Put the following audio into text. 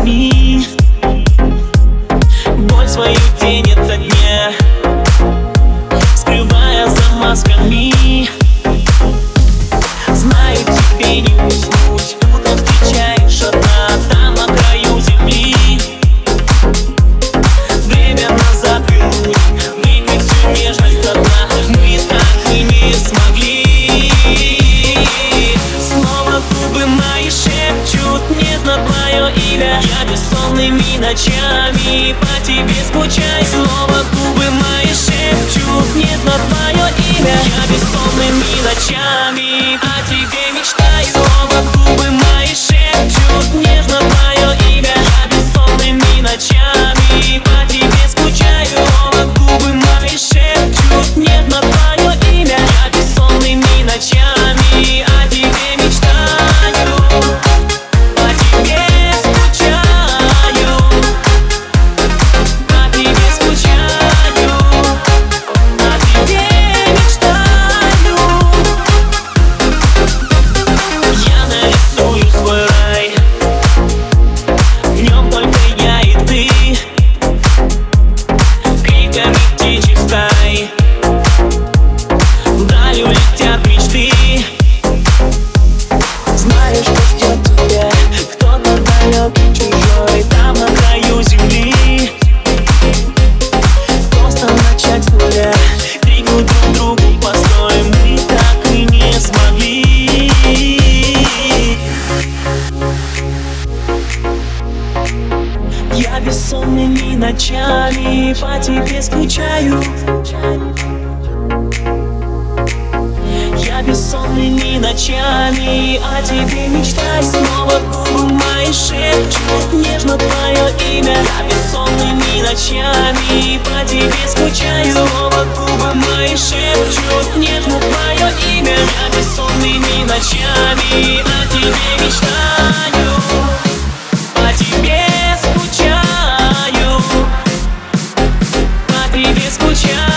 пойми Боль свою тенет это не Скрывая за масками. Знаю, тебе не уснуть. Я бессонными ночами по тебе скучаю. Снова губы мои шепчут нежно твое имя. Я бессонными ночами о тебе мечтаю. Снова губы мои шепчут нежно твое имя. Я бессонными ночами бессонными ночами. По тебе скучаю. Я бессонными ночами о тебе мечтаю Снова губы мои шепчут. Нежно твое имя. Я бессонными ночами по тебе скучаю. Снова губы мои шепчут. Нежно твое случайно